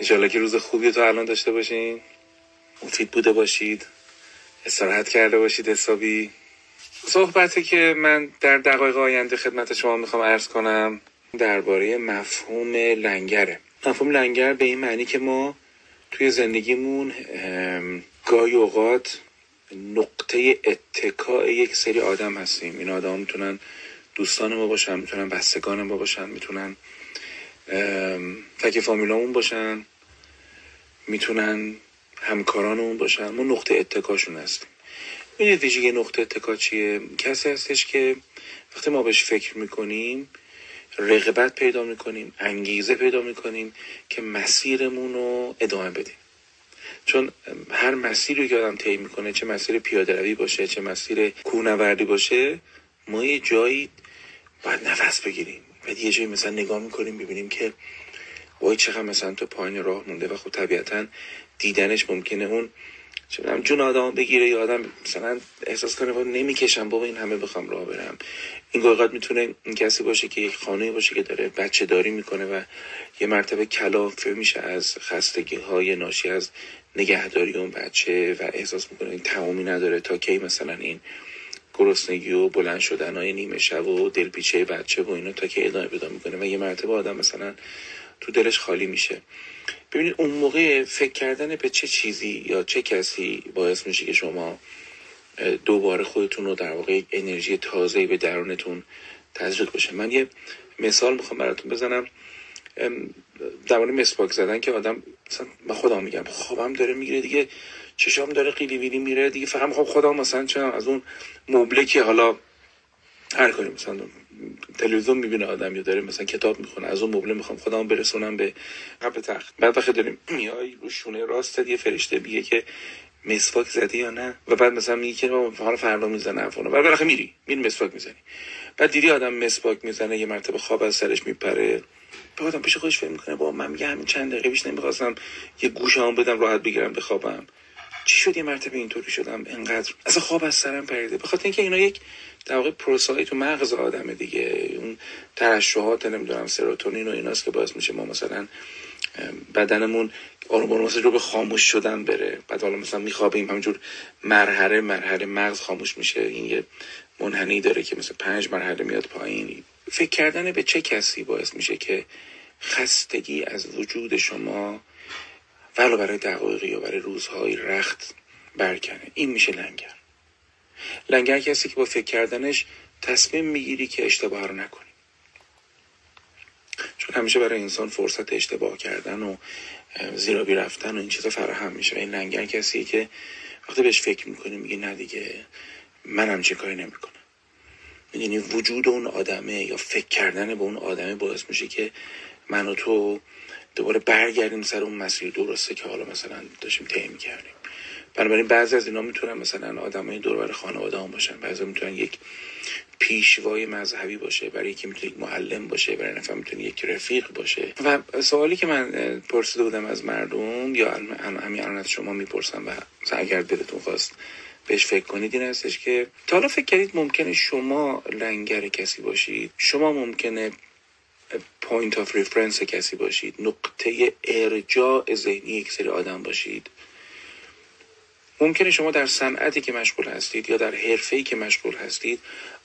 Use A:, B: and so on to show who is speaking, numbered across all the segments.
A: انشالله که روز خوبی تو الان داشته باشین. مفید بوده باشید. استراحت کرده باشید حسابی. صحبتی که من در دقایق آینده خدمت شما می‌خوام عرض کنم درباره مفهوم لنگره. مفهوم لنگر به این معنی که ما توی زندگیمون گاهی اوقات نقطه اتکاع یک سری آدم هستیم. این آدم می‌تونن دوستان ما باشن می‌تونن بستگان ما باشن می‌تونن تک فامیلامون باشن می‌تونن همکارانمون باشن. ما نقطه اتکاشون هستیم. می‌دونید ویژگی نقطه اتکا چیه؟ کسی هستش که وقتی ما بهش فکر می‌کنیم رغبت پیدا می‌کنیم انگیزه پیدا می‌کنیم که مسیرمون رو ادامه بدیم. چون هر مسیری که آدم طی می‌کنه چه مسیر پیاده روی باشه چه مسیر کوهنوردی باشه ما یه جایی باید نفس بگیریم. بعد یه جایی مثلا نگاه می‌کنیم ببینیم که وای چقدر مثلا تو پایین راه مونده و خب طبیعتا دیدنش ممکنه اون چه جون آدم بگیره یا آدم مثلا احساس کنه با نمی‌کشم بابا این همه بخوام راه برم. این اوقات می‌تونه این کسی باشه که یک خانه باشه که داره بچه داری می‌کنه و یه مرتبه کلافه میشه از خستگی های ناشی از نگهداری اون بچه و احساس می‌کنه این تمامی نداره تا کی مثلا این گرسنگی و بلند شدن های نیمه شب و دلپیچه بچه و اینا تا که ادامه پیدا می‌کنه. و یه مرتبه آدم مثلا تو دلش خالی میشه. ببینید اون موقع فکر کردن به چه چیزی یا چه کسی باعث میشه که شما دوباره خودتون رو در واقع انرژی تازه به درونتون تزریق بشه. من یه مثال می‌خوام براتون بزنم. در مورد مسواک زدن که آدم مثلا من خودم میگم خوابم داره می‌گیره دیگه. چشام داره قیلی ویلی میره دیگه فقط می‌خوام خودم مثلا چه از اون مبله که حالا هر کاری مثلا تلویزیون می‌بینه آدم یا داره مثلا کتاب می‌خونه از اون مبله می‌خوام خودم برسونم به قبل تخت. بعد وقتی داریم میای رو شونه راست یه فرشته بیه که مسواک زدی یا نه؟ و بعد مثلا میگه که حالا فردا می‌زنه فلان بعد بالاخره میری. میری مسواک می‌زنی. بعد دیدی آدم مسواک می‌زنه یه مرتبه خواب از سرش میپره. به آدم پیش خودش فکر می‌کنه با من میگه همین چند دقیقه بیش نمی‌خواستم یه گوشم بدم راحت بگیرم بخوابم. چی شد یه مرتبه اینطوری شدم انقدر؟ اصلا خواب از سرم پریده. به خاطر اینکه اینا یک در واقع پروسه تو مغز آدم دیگه. اون ترشحات نمی‌دونم سروتونین و ایناست که باعث میشه ما مثلا بدنمون آروم آروم رو به خاموش شدن بره. بعد حالا مثلا میخوابیم همینجور مرحله مرحله مغز خاموش میشه. این یه منحنی داره که مثلا پنج مرحله میاد پایین. فکر کردن به چه کسی باعث میشه که خستگی از وجود شما ولو برای دقایقی یا برای روزهای رخت برکنه. این میشه لنگر. لنگر کسی که با فکر کردنش تصمیم می‌گیری که اشتباه رو نکنی. چون همیشه برای انسان فرصت اشتباه کردن و زیرابی رفتن و این چیزا فراهم میشه. این لنگر کسی که وقتی بهش فکر می‌کنی میگی نه دیگه منم چه کاری نمی‌کنم. می‌دونی وجود اون آدمه یا فکر کردن به اون آدمه باعث میشه که من و تو دوباره برگردیم سر اون مسیر درسته که حالا مثلا داشتیم طی می‌کردیم. بنابراین بعضی از اینا می‌تونن مثلا آدمای دور خانواده هم باشن. بعضی می‌تونن یک پیشوای مذهبی باشه برای یکی می‌تونه یک معلم باشه برای نفر می‌تونه یک رفیق باشه. و سوالی که من پرسیده بودم از مردم یا همین الان از شما می‌پرسم و اگر دلتون خواست بهش فکر کنید این هستش که تا حالا فکر کردید ممکنه شما لنگر کسی باشید. شما ممکنه point of reference کسی باشید. نقطه ارجاع ذهنی یک سری آدم باشید. ممکنه شما در صنعتی که مشغول هستید یا در حرفه‌ای که مشغول هستید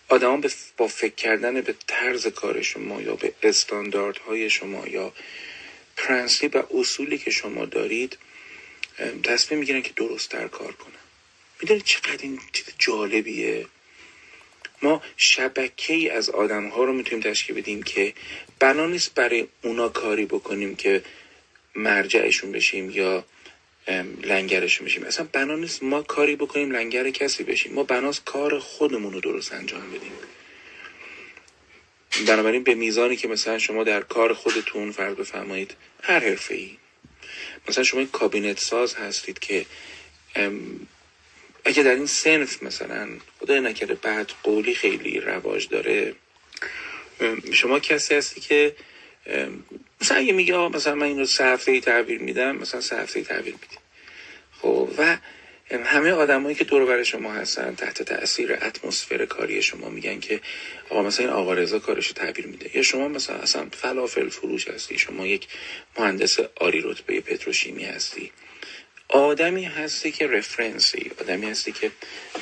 A: آدما با فکر کردن به طرز کار شما یا به استانداردهای شما یا پرنسیپ و اصولی که شما دارید تصمیم می‌گیرن که درست تر کار کنن. می‌دونید چقدر این چیز جالبیه؟ ما شبکه ای از آدم ها رو می‌تونیم تشکیل بدیم که بنا نیست برای اونا کاری بکنیم که مرجعشون بشیم یا لنگرشون بشیم. اصلا بنا نیست ما کاری بکنیم لنگر کسی بشیم. ما بناست کار خودمون رو درست انجام بدیم. بنابراین به میزانی که مثلا شما در کار خودتون فرض بفرمایید هر حرفه ای مثلا شما این کابینت ساز هستید که اگه در این سنف مثلا خدای نکرده بعد قولی خیلی رواج داره شما کسی هستی که مثلا اگه میگه مثلا من این رو سه ای تحویل میدم مثلا سه ای تحویل میدیم خب و همه آدمایی که دور بر شما هستن تحت تاثیر اتمسفر کاری شما میگن که آقا مثلا این آقا رضا کارش تعبیر میده. یا شما مثلا اصلا فلافل فروش هستی شما یک مهندس عالی رتبه پتروشیمی هستی. آدمی هستی که رفرنسی آدمی هستی که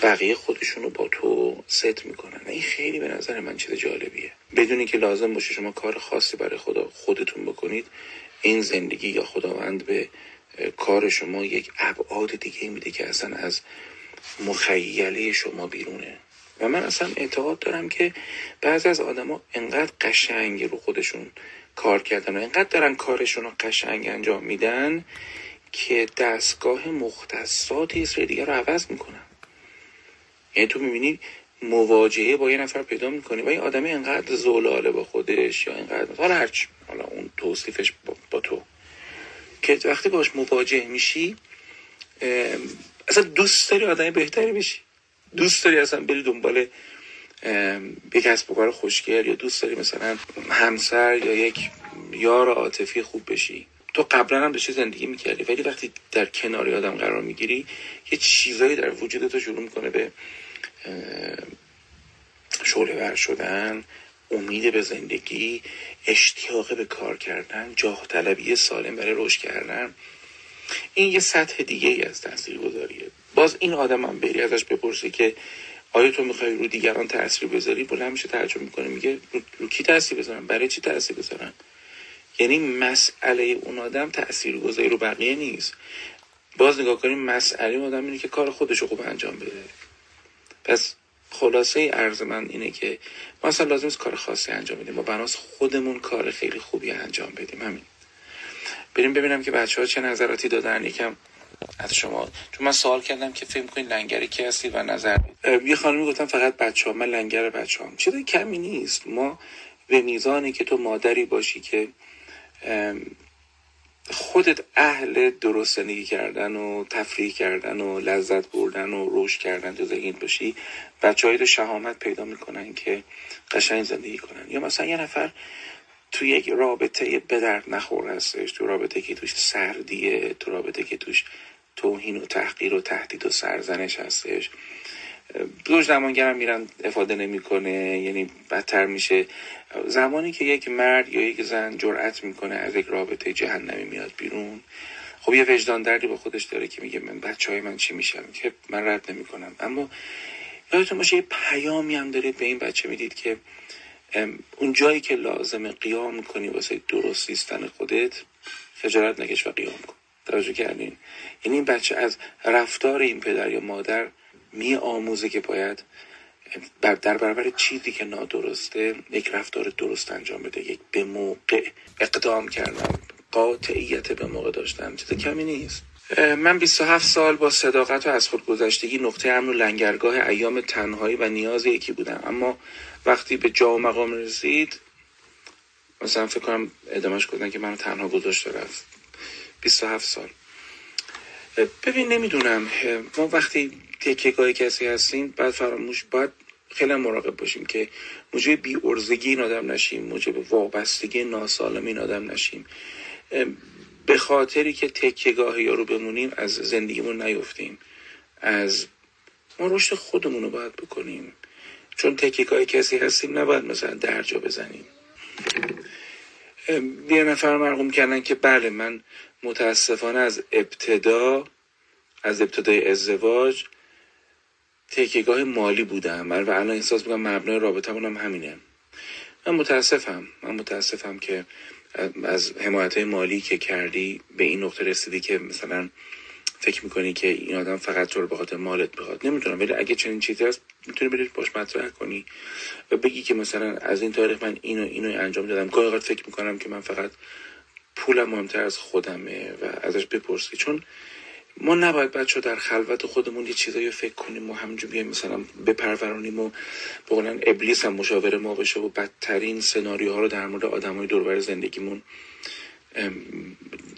A: بقیه خودشونو با تو ست می‌کنن. این خیلی به نظر من چیز جالبیه. بدونی که لازم باشه شما کار خاصی برای خدا خودتون بکنید این زندگی یا خداوند به کار شما یک ابعاد دیگه میده که اصلا از مخیله شما بیرونه. و من اصلا اعتقاد دارم که بعضی از آدما انقدر قشنگ رو خودشون کار کردن و انقدر دارن کارشون رو قشنگ انجام میدن که دستگاه مختصاتی سری دیگه رو عوض می‌کنن یعنی تو می‌بینی مواجهه با یه نفر پیدا می‌کنی و این آدمی انقدر زولاله با خودش یا انقدر حالا هرچی حالا اون توصیفش با, با تو. که وقتی باش مواجه میشی اصلا دوست داری آدمی بهتری بشی. دوست داری اصلا بری دنبال یک کسب و کار خوشگل یا دوست داری مثلا همسر یا یک یار عاطفی خوب بشی. تو قبلا هم داشتی زندگی می‌کردی ولی وقتی در کنار آدم قرار می‌گیری یه چیزایی در وجود تو شروع می‌کنه به شعله ور شدن امید به زندگی اشتیاق به کار کردن جاه طلبی سالم برای رشد کردن. این یه سطح دیگه ای از تاثیر گذاریه باز این آدم هم بری ازش بپرسی که آیا تو می‌خوای رو دیگران تاثیر بذاری؟ بلند میشه ترجمه می‌کنه میگه رو, رو کی تاثیر بذارن برای چی تاثیر بذارن یعنی مسئله اون آدم تاثیر گذاری رو بقیه نیست. باز نگاه کنیم مسئله اون آدم اینه که کار خودش رو خوب انجام بده. پس خلاصه عرض من اینه که ما اصلا لازم است کار خاصی انجام بدیم. ما بناس خودمون کار خیلی خوبی انجام بدیم. همین. بریم ببینم که بچه ها چه نظراتی دادن. یکم از شما. چون من سوال کردم که فکر کنید لنگر کی هستی و نظر؟ یه خانمی گفتم فقط بچه ها من لنگر بچه هم کمی نیست. ما به میزانی که تو مادری باشی که خودت اهل درست زندگی کردن و تفریح کردن و لذت بردن و رشد کردن تو زندگی باشی بچه های شهامت پیدا می‌کنن که قشنگ زندگی کنن. یا مثلا یه نفر تو یک رابطه به درد نخور هستش تو رابطه که توش سردیه تو رابطه که توش توهین و تحقیر و تهدید و سرزنش هستش. زوج درمانگرم میرن افاده نمی‌کنه یعنی بدتر میشه. زمانی که یک مرد یا یک زن جرأت می‌کنه از یک رابطه جهنمی میاد بیرون خب یه وجدان دردی با خودش داره که میگه من بچه های من چی میشم که من رد نمی‌کنم. اما یادتون باشه یه پیامی هم داره به این بچه می‌دید که اون جایی که لازم قیام کنی واسه درست سیستن خودت خجالت نکش و قیام کن. توجه کردین؟ یعنی این بچه از رفتار این پدر یا مادر می آموزه که باید در برابر چیزی که نادرسته یک رفتار درست انجام بده یک به موقع اقدام کردن قاطعیت به موقع داشتن چیز کمی نیست. من 27 سال با صداقت و از خودگذشتگی نقطه امن و لنگرگاه ایام تنهایی و نیاز یکی بودم. اما وقتی به جا و مقام رسید مثلا فکر کنم ادامهش کردن که منو تنها گذاشته رفت. 27 سال. ببین نمی‌دونم. ما وقتی تکیگاه کسی هستیم بعد فراموش باید خیلی مراقب باشیم که موجب بی ارزگی این آدم نشیم موجب وابستگی ناسالم این آدم نشیم. به خاطری که تکیگاه یارو بمونیم از زندگیمون نیفتیم. از ما رشد خودمون رو باید بکنیم. چون تکیگاه کسی هستیم نباید مثلا درجا بزنیم. یه نفر مرغوم کردن که بله من متاسفانه از ابتدا از ابتدای ازدواج تکیگاه مالی بودم. و الان احساس می‌کنم مبنای رابطه هم همینه. من متاسفم. من متاسفم که از حمایت مالی که کردی به این نقطه رسیدی که مثلا فکر می‌کنی که این آدم فقط تو رو به خاطر مالت بخواد. نمی‌تونم ولی اگه چنین چیزی هست می‌تونی بری باش مطرح کنی و بگی که مثلا از این تاریخ من اینو اینو انجام دادم. گاهی فکر می‌کنم که من فقط پولم مهمتر از خودمه و ازش بپرسی. چون ما نباید بچه در خلوت خودمون یه چیزایی فکر کنیم و همینجور بیایم مثلا بپرورانیم و بقولن ابلیس هم مشاور ما بشه و بدترین سناریوها رو در مورد آدم های دوربر زندگیمون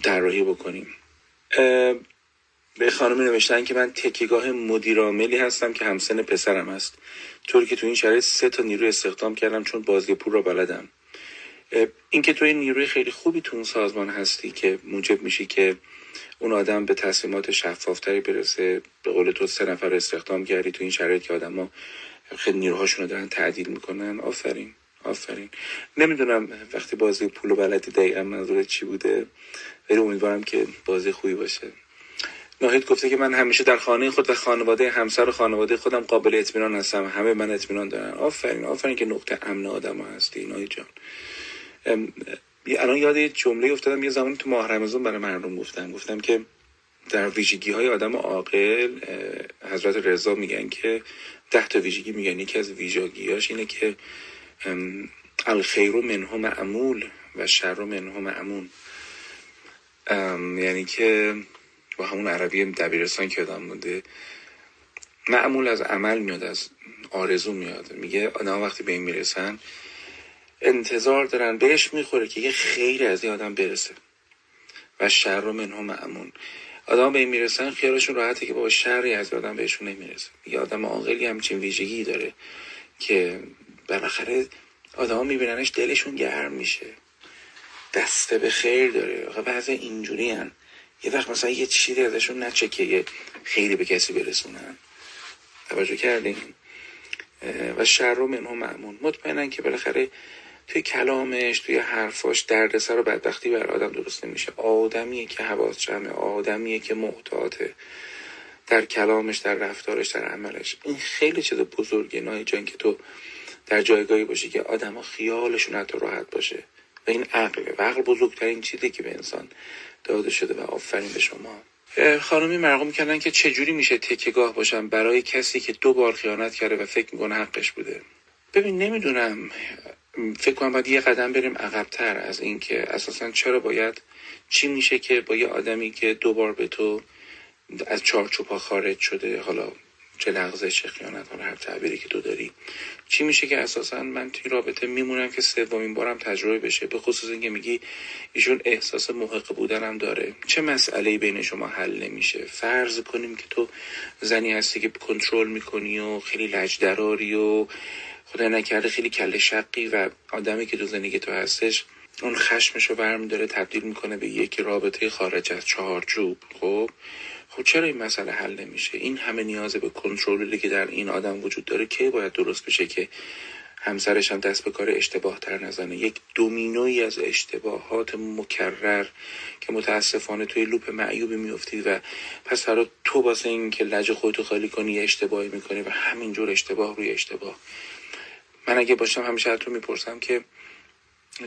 A: راهی بکنیم. به خانم نوشتن که من تکیگاه مدیراملی هستم که همسن پسرم هست. طوری که تو این شرایط سه تا نیرو استخدام کردم چون بازی پول را بلدم. اینکه تو این نیروی خیلی خوبی تو اون سازمان هستی که موجب میشی که اون آدم به تصمیمات شفافتری برسه. به قول تو سه نفر استخدام کردی تو این شرایط که آدم ها خیلی نیروهاشون رو دارن تعدیل می‌کنن. آفرین. آفرین. نمی‌دونم وقتی بازی پول و بلدی دقیقا منظور چی بوده ولی امیدوارم که بازی خوبی باشه. ناهید گفته که من همیشه در خانه خود و خانواده همسر و خانواده خودم قابل اطمینان هستم. همه من اطمینان دارن. آفرین. آفرین که نقطه امن آدم هستی. ناهید جان. الان یاد یه جمله افتادم یه زمانی تو ماه رمضان برای مردم گفتم گفتم که در ویژگی های آدم عاقل حضرت رضا میگن که ده تا ویژگی میگن. یکی از ویژگیاش اینه که الخیر منه معمول و شر منه معمون. یعنی که با همون عربی دبیرستان که آدم بوده معمول از عمل میاد از آرزو میاد. میگه آدم وقتی به این می‌رسن انتظار دارن بهش می‌خوره که یه خیر از این آدم برسه. و شر رو منها معمون آدم به این می‌رسن خیالشون راحته که با شری از آدم بهشون نمی‌رسه. یه آدم عاقلی همچین ویژگی داره که بالاخره آدم میبیننش دلشون گرم میشه. دسته به خیر داره. آقا بعضی اینجوری هن. یه وقت مثلا یه چیزی ازشون نچه که یه خیلی به کسی برسونن. توجه کردیم و شر رو منها معمون مطمئنن که بالاخره توی کلامش توی حرفاش دردسر و بدبختی بر آدم درست نمیشه. آدمیه که حواس جمعه آدمیه که محتاطه در کلامش در رفتارش در عملش. این خیلی چیز بزرگه نایی جان که تو در جایگاهی باشی که آدم ها خیالشون حتی راحت باشه. و این عقله. و عقل بزرگترین چیزی که به انسان داده شده و آفرین به شما. خانمی مرقوم کردن که چجوری میشه تکیگاه باشم برای کسی که دو بار خیانت کرده و فکر می‌کنه حقش بوده؟ ببین نمی‌دونم. فکر کنم باید یه قدم بریم عقبتر از اینکه اساسا چرا باید چی میشه که با یه آدمی که دوبار به تو از چارچوب ها خارج شده حالا چه لغزه چه خیانت حالا هر تعبیری که تو داری چی میشه که اساسا من توی رابطه میمونم که سومین بارم تجربه بشه به خصوص اینکه میگی ایشون احساس محق بودنم داره. چه مسئله بین شما حل نمیشه؟ فرض کنیم که تو زنی هستی که کنترل می‌کنی و خیلی لجدراری و خدا نکرده خیلی کله شقی و آدمی که تو زندگی تو هستش اون خشمش رو برمیداره تبدیل می‌کنه به یک رابطه خارج از چهارچوب. خب؟ خب چرا این مسئله حل نمیشه؟ این همه نیاز به کنترلی که در این آدم وجود داره که باید درست بشه که همسرش هم دست به کار اشتباه تر نزنه؟ یک دومینوی از اشتباهات مکرر که متاسفانه توی لوپ معیوبی میفتی و پس برای تو واسه این که لج خودتو خالی کنی اشتباهی می‌کنی و همینجور اشتباه روی اشتباه. من اگه باشم همیشه رو می‌پرسم که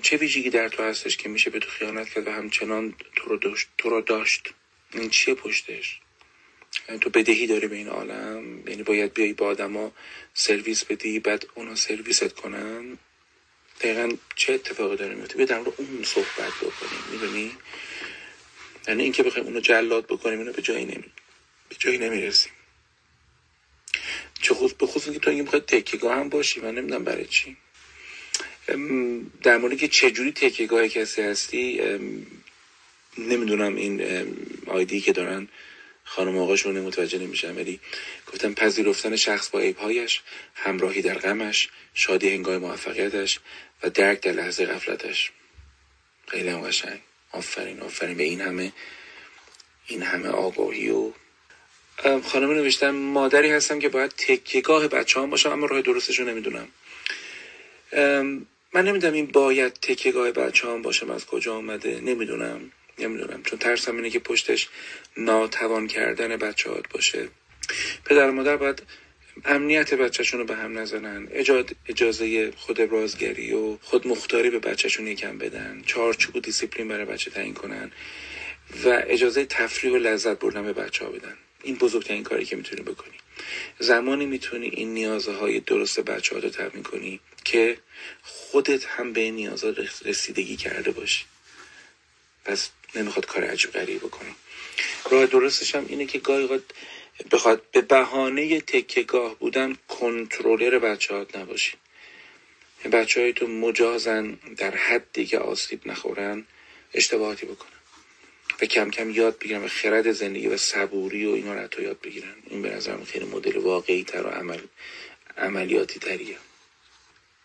A: چه ویژگی در تو هستش که میشه به تو خیانت کرد و همچنان تو رو داشت, تو رو داشت. این چیه پشتش؟ یعنی تو بدهی داری به این عالم؟ یعنی باید بیای با آدما سرویس بدی بعد اونا سرویست کنن؟ دقیقا چه اتفاقی داره میفته؟ بیا در اون صحبت بکنیم. می‌دونی؟ یعنی اینکه بخوایم اونو جلاد بکنیم اینو به جایی نمی به جایی نمی‌رسیم. چه خود به خصوص که تو اگه می‌خواد تکیگاه هم باشی من نمی‌دونم برای چی. در مورد که چجوری تکیگاه کسی هستی نمی‌دونم این آیدی که دارن خانم آقاشون متوجه نمیشن ولی گفتم پذیرفتن شخص با عیبهایش همراهی در غمش شادی هنگام موفقیتش و درک در لحظه غفلتش. خیلی هم قشنگ. آفرین آفرین. به این همه این همه آگاهی و خانم نوشتم مادری هستم که باید تکیگاه بچه هم باشم اما راه درستش رو نمی‌دونم من نمی‌دونم این باید تکیگاه بچه هم باشم از کجا آمده نمی‌دونم نمی‌دونم. چون ترسم اینه که پشتش ناتوان کردن بچه هات باشه. پدر مادر باید امنیت بچهشون رو به هم نزنن اجازه خود ابرازگری و خود مختاری به بچهشون یکم بدن چارچوب و دیسیپلین برای بچه تعیین کنن و اجازه تفریح و لذت بردن به بچه ها بدن. این بزرگترین کاری که می‌تونی بکنی. زمانی می‌تونی این نیازهای درست بچه ها رو تامین کنی که خودت هم به این نیازها رسیدگی کرده باشی. پس نمی‌خواد کار عجب غریب بکنی. راه درستش هم اینه که گاهی بخواد به بهانه تکهگاه بودن کنترلر بچه هات نباشی. بچه های تو مجازن در حدی که آسیب نخورن اشتباهاتی بکنن. و کم کم یاد بگیرن و خرد زندگی و صبوری و اینا رو حتی یاد بگیرن این به نظرم خیلی مدل واقعی تر و عمل عملیاتی تریه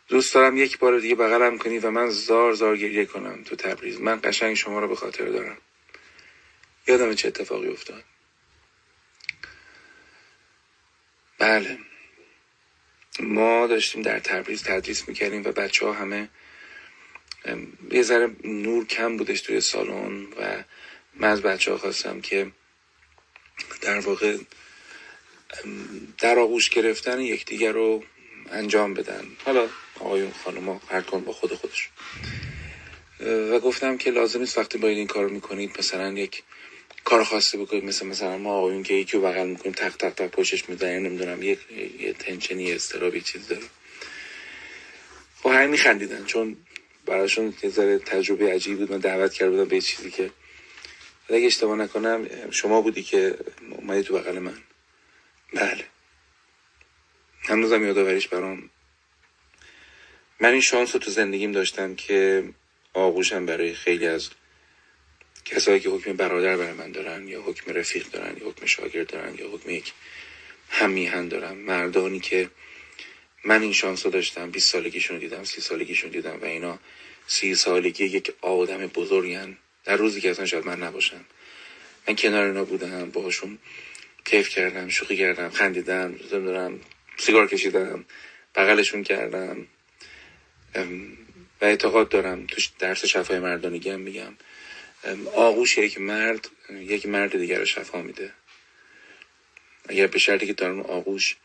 A: دوست دارم یک بار دیگه بغلم کنی و من زار زار گریه کنم تو تبریز. من قشنگ شما رو به خاطر دارم. یادم چه اتفاقی افتاد؟ بله. ما داشتیم در تبریز تدریس می‌کردیم و بچه ها همه یه ذره نور کم بودش توی سالن و من از بچه ها خواستم که در واقع در آغوش گرفتن یکدیگر رو انجام بدن. حالا آقایون خانم هر کن با خود خودش و گفتم که لازم نیست وقتی باید این کار می‌کنید مثلا یک کار خاصی بکنید مثل مثلا ما آقایون که یکی رو بغل می‌کنیم تق تق تق پشتش می‌زنیم نمی‌دونم یک یه تنشنی استرابی چیز داره. خب همه میخندیدن چون براشون یه ذره تجربه عجیب بود. من دعوت کرده بودم به چیزی که اگه اشتباه نکنم شما بودی که اومدی تو بغل من. بله. هنوزم یادآوریش برام. من این شانس رو تو زندگیم داشتم که آغوشم برای خیلی از کسایی که حکم برادر برای من دارن یا حکم رفیق دارن یا حکم شاگرد دارن یا حکم یک همیهن دارن. مردانی که من این شانس رو داشتم 20 سالگیشون دیدم سی سالگیشون دیدم و اینا. سی سالگی یک آدم بزرگن. در روزی که اصلا شاید من نباشم. من کنار اینا بودم باهاشون کیف کردم شوخی کردم خندیدم دارم سیگار کشیدم بغلشون کردم. و اعتقاد دارم تو درس شفای مردانگی هم میگم. آغوش یک مرد یک مرد دیگر رو شفا میده. اگر به شرطی که دارم آغوش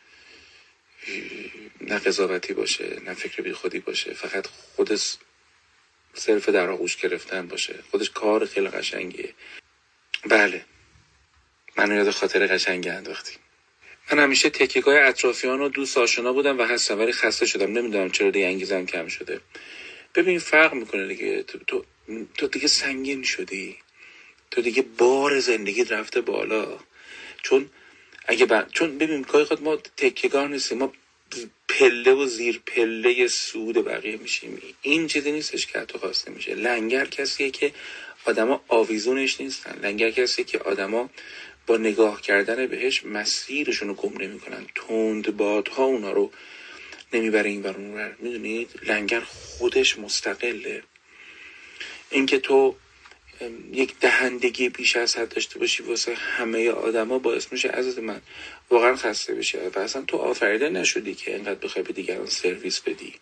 A: نه قضاوتی باشه نه فکر بی خودی باشه فقط خود صرف در آغوش گرفتن باشه. خودش کار خیلی قشنگیه. بله. منو یاد خاطر قشنگی انداختیم. من همیشه تکیگاه اطرافیان و دوست آشنا بودم و هستم ولی خسته شدم. نمی‌دونم چرا دیگه انگیزم کم شده. ببین فرق می‌کنه دیگه. تو, تو, تو دیگه سنگین شدی. تو دیگه بار زندگی رفته بالا. چون اگه با... چون ببین کاری خود ما تکیگاه نیستیم. ما پله و زیر پله سود بقیه میشیم این چیزی نیستش که حتی خواسته میشه. لنگر کسیه که آدما آویزونش نیستن. لنگر کسیه که آدما با نگاه کردن بهش مسیرشون رو گم نمی‌کنن. تند بادها اونا رو نمی‌بره این ور. می‌دونید؟ لنگر خودش مستقله. اینکه تو یک دهندگی بیش از حد داشته باشی واسه همه آدما باعث میشه عزیز من واقعا خسته بشه و اصلا تو آفریده نشدی که اینقدر بخوای به دیگران سرویس بدی.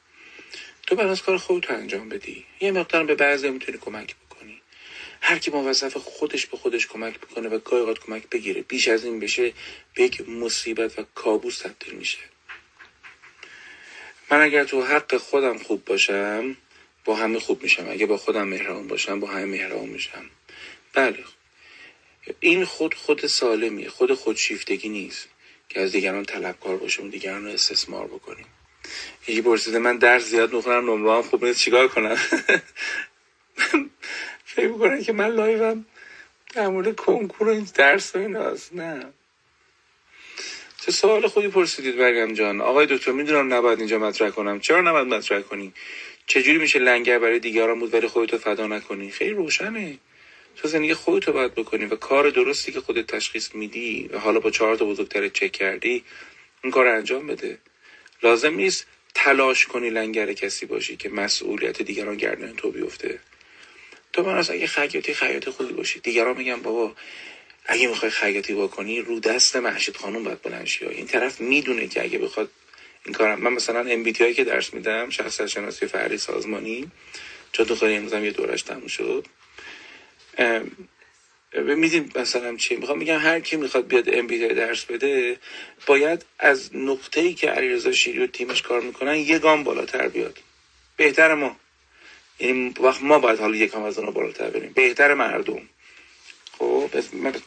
A: تو برای کار خودت انجام بدی. یه مقدار به بعضی می‌تونی کمک بکنی. هر کی موظف خودش به خودش کمک بکنه و گاهی کمک بگیره بیش از این بشه به یک مصیبت و کابوس تبدیل میشه. من اگر تو حق خودم خوب باشم با همه خوب میشم. اگه با خودم مهربان باشم با همه مهربان میشم. بله. این خود خود سالمیه خود خودشیفتگی نیست که از دیگران طلبکار باشیم دیگران رو استثمار بکنیم. یکی پرسیده من درس زیاد می‌خونم نمره هم خوب نیست چیکار کنم؟ فکر می‌کنم که من لایوم در مورد کنکور این درس و ایناست نه. چه سوال خوبی پرسیدید برگم جان. آقای دکتر می‌دونم نباید اینجا مطرح کنم. چرا نباید مطرح کنی؟ چجوری میشه لنگر برای دیگران بود ولی خودتو فدا نکنی؟ خیلی روشنه. تو زندگی خودتو باید بکنی و کار درستی که خودت تشخیص میدی و حالا با چهار تا بزرگتر چک کردی این کار انجام بده. لازم نیست تلاش کنی لنگر کسی باشی که مسئولیت دیگران گردن تو بیفته. تو من از اگه خیاطی خیاطی خودی باشی. دیگران میگن بابا اگه می‌خوای خیاطی بکنی رو دست محشید خانم باید بلند این طرف می‌دونه که اگه بخواد کارم من مثلا ام بی که درس میدم شخصیت شناسی فردی سازمانی چون تو خیلی امروز یه دورش تموم شد. میدیم مثلا چی؟ می‌خوام میگم هر کی می‌خواد بیاد ام بی درس بده باید از نقطه ای که علیرضا شیری و تیمش کار می‌کنن یه گام بالاتر بیاد. بهتر ما. یعنی وقت ما باید حالا یکم از اونها بالاتر بریم. بهتر مردم. خب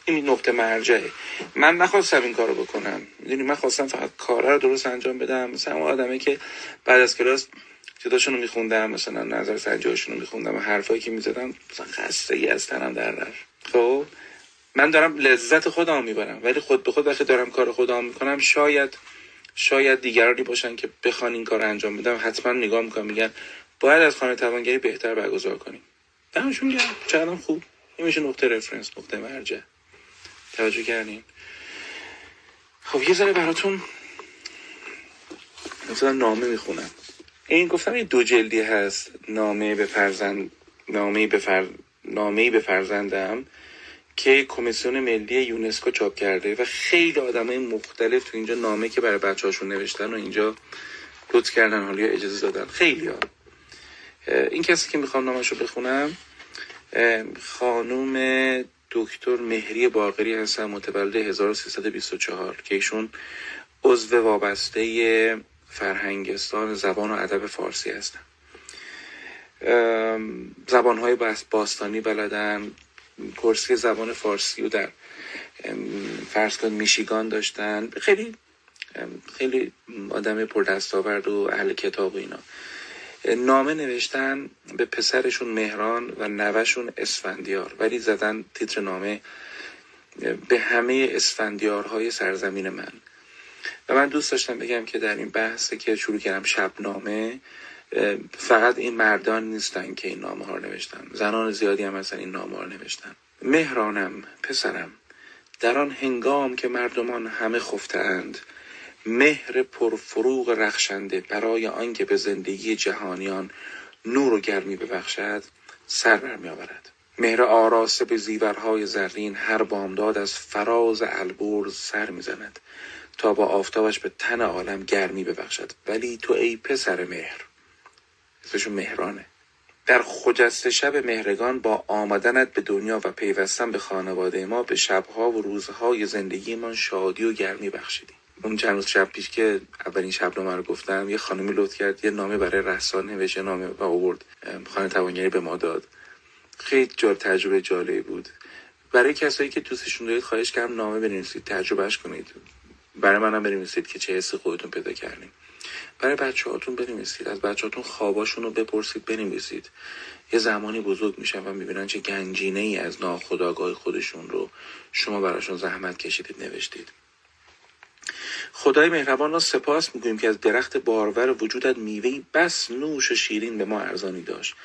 A: این نقطه مرجعه. من نخواستم این کارو بکنم. می‌دونی من خواستم فقط کارا رو درست انجام بدم. مثلا اون آدمی که بعد از کلاس جداشون رو میخوندم مثلا نظر سنجاشون میخوندم و حرفایی که می‌زدم مثلا خسته ای از تنم در رفت. خب من دارم لذت خودم می‌برم. ولی خود به خود وقتی دارم کار خودم می‌کنم شاید شاید دیگرانی باشن که بخوان این کار انجام بدم حتما نگاه می‌کنم میگن باید از خانه توانگری بهتر برگزار کنیم. دمشون گرم. چقدر خوب. این میشه نقطه رفرنس نقطه مرجع. توجه کردین؟ خب یه ذره براتون مثلا نامه می‌خونم. این گفتم این دو جلدی هست. نامه به فرزند نامه به فر... نامه به فرزندم که کمیسیون ملی یونسکو چاپ کرده و خیلی آدمای مختلف تو اینجا نامه که برای بچه هاشون نوشتن و اینجا لطف کردن حالا اجازه دادن. خیلی ها. این کسی که می‌خوام نامش رو بخونم خانوم دکتر مهری باقری هستن متولد 1324 که ایشون عضو وابسته فرهنگستان زبان و ادب فارسی هستن. زبانهای باستانی بلدن کرسی زبان فارسی رو در فرض کن میشیگان داشتن. خیلی خیلی آدم پردستاورد و اهل کتاب و اینا. نامه نوشتن به پسرشون مهران و نوشون اسفندیار ولی زدن تیتر نامه به همه اسفندیارهای سرزمین من. و من دوست داشتم بگم که در این بحث که شروع کردم شبنامه فقط این مردان نیستن که این نامه ها رو نوشتن. زنان زیادی هم مثلا این نامه ها رو نوشتن. مهرانم پسرم در آن هنگام که مردمان همه خفتند مهر پرفروغ رخشنده برای آنکه به زندگی جهانیان نور و گرمی ببخشد سر برمی آورد مهر آراسته به زیورهای زرین هر بامداد از فراز البرز سر می‌زند تا با آفتابش به تن عالم گرمی ببخشد. ولی تو ای پسر مهر اسمشون مهرانه. در خجست شب مهرگان با آمدنت به دنیا و پیوستن به خانواده ما به شبها و روزهای زندگیمان شادی و گرمی بخشیدی اون چند شب پیش که اولین شب رو گفتم یه خانمی لطف کرد یه نامه برای رسانه نوشت نامه و آورد. خانه توانگری به ما داد. خیلی جال تجربه جالبی بود. برای کسایی که دوستشون دارید خواهش کردم نامه بنویسید تجربهش کنید. برای منم بنویسید که چه حسی خودتون پیدا کردیم برای بچه هاتون بنویسید. از بچه هاتون خواباشون رو بپرسید بنویسید. یه زمانی بزرگ میشن و می‌بینن چه گنجینه ای از ناخداگاه خودشون رو شما براشون زحمت کشیدید نوشتید. خدای مهربان را سپاس می‌گوییم که از درخت بارور وجودت میوهی بس نوش شیرین به ما ارزانی داشت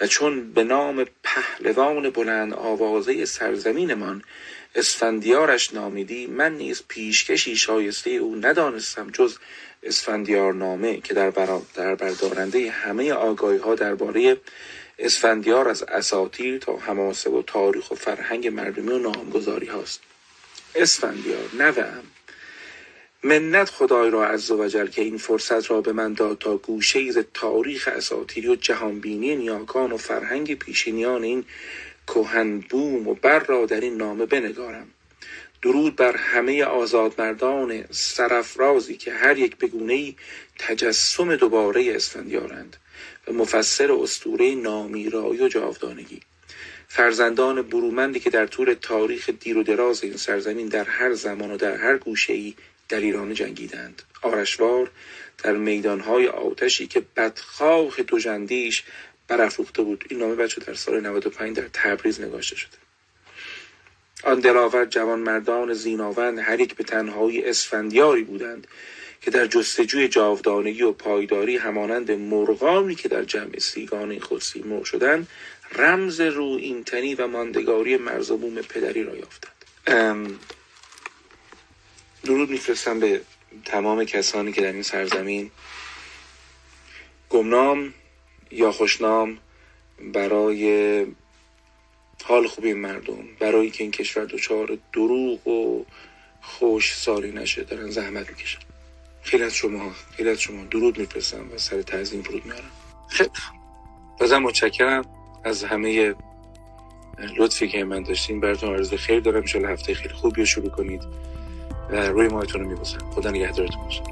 A: و چون به نام پهلوان بلند آوازه سرزمینمان اسفندیارش نامیدی من نیز پیشکشی شایسته او ندانستم جز اسفندیار نامه که در, در بردارنده همه آگاهی ها درباره اسفندیار از اساتیر تا حماسه و تاریخ و فرهنگ مردمی و نامگذاری هاست. اسفندیار نوهم منت خدای را عز و که این فرصت را به من داد تا گوشه ز تاریخ اساتیری و جهانبینی نیاکان و فرهنگ پیشینیان این کهن بوم و بر را در این نامه بنگارم. درود بر همه آزادمردان سرفرازی که هر یک بگونه تجسم دوباره اسفندیارند و مفسر اسطوره نامیرایی و جاودانگی. فرزندان برومندی که در طول تاریخ دیر و دراز این سرزمین در هر زمان و در هر گوشه ای در ایران جنگیدند. آرشوار در میدانهای آتشی که بدخواه دوجندیش برافروخته بود. این نامه بچه در سال 95 در تبریز نگاشته شده. آن دلاور جوان مردان زیناوند هر یک به تنهایی اسفندیاری بودند که در جستجوی جاودانگی و پایداری همانند مرغانی که در جمع سیگان خود سیمرغ شدند رمز رو اینتنی و ماندگاری مرزبوم پدری را یافتند. درود میفرستم به تمام کسانی که در این سرزمین گمنام یا خوشنام برای حال خوبی مردم برای که این کشور دچار دروغ و خوش سالی نشه دارن زحمت می‌کشن. خیلی از شما خیلی از شما درود میفرستم و سر تعظیم فرود میارم خیلی بازم متشکرم از همه لطفی که من داشتین براتون آرزو خیر دارم. ان هفته خیلی خوبی رو شروع کنید. و روی ماهتون رو میبوسم خدا نگهدارتون باشه.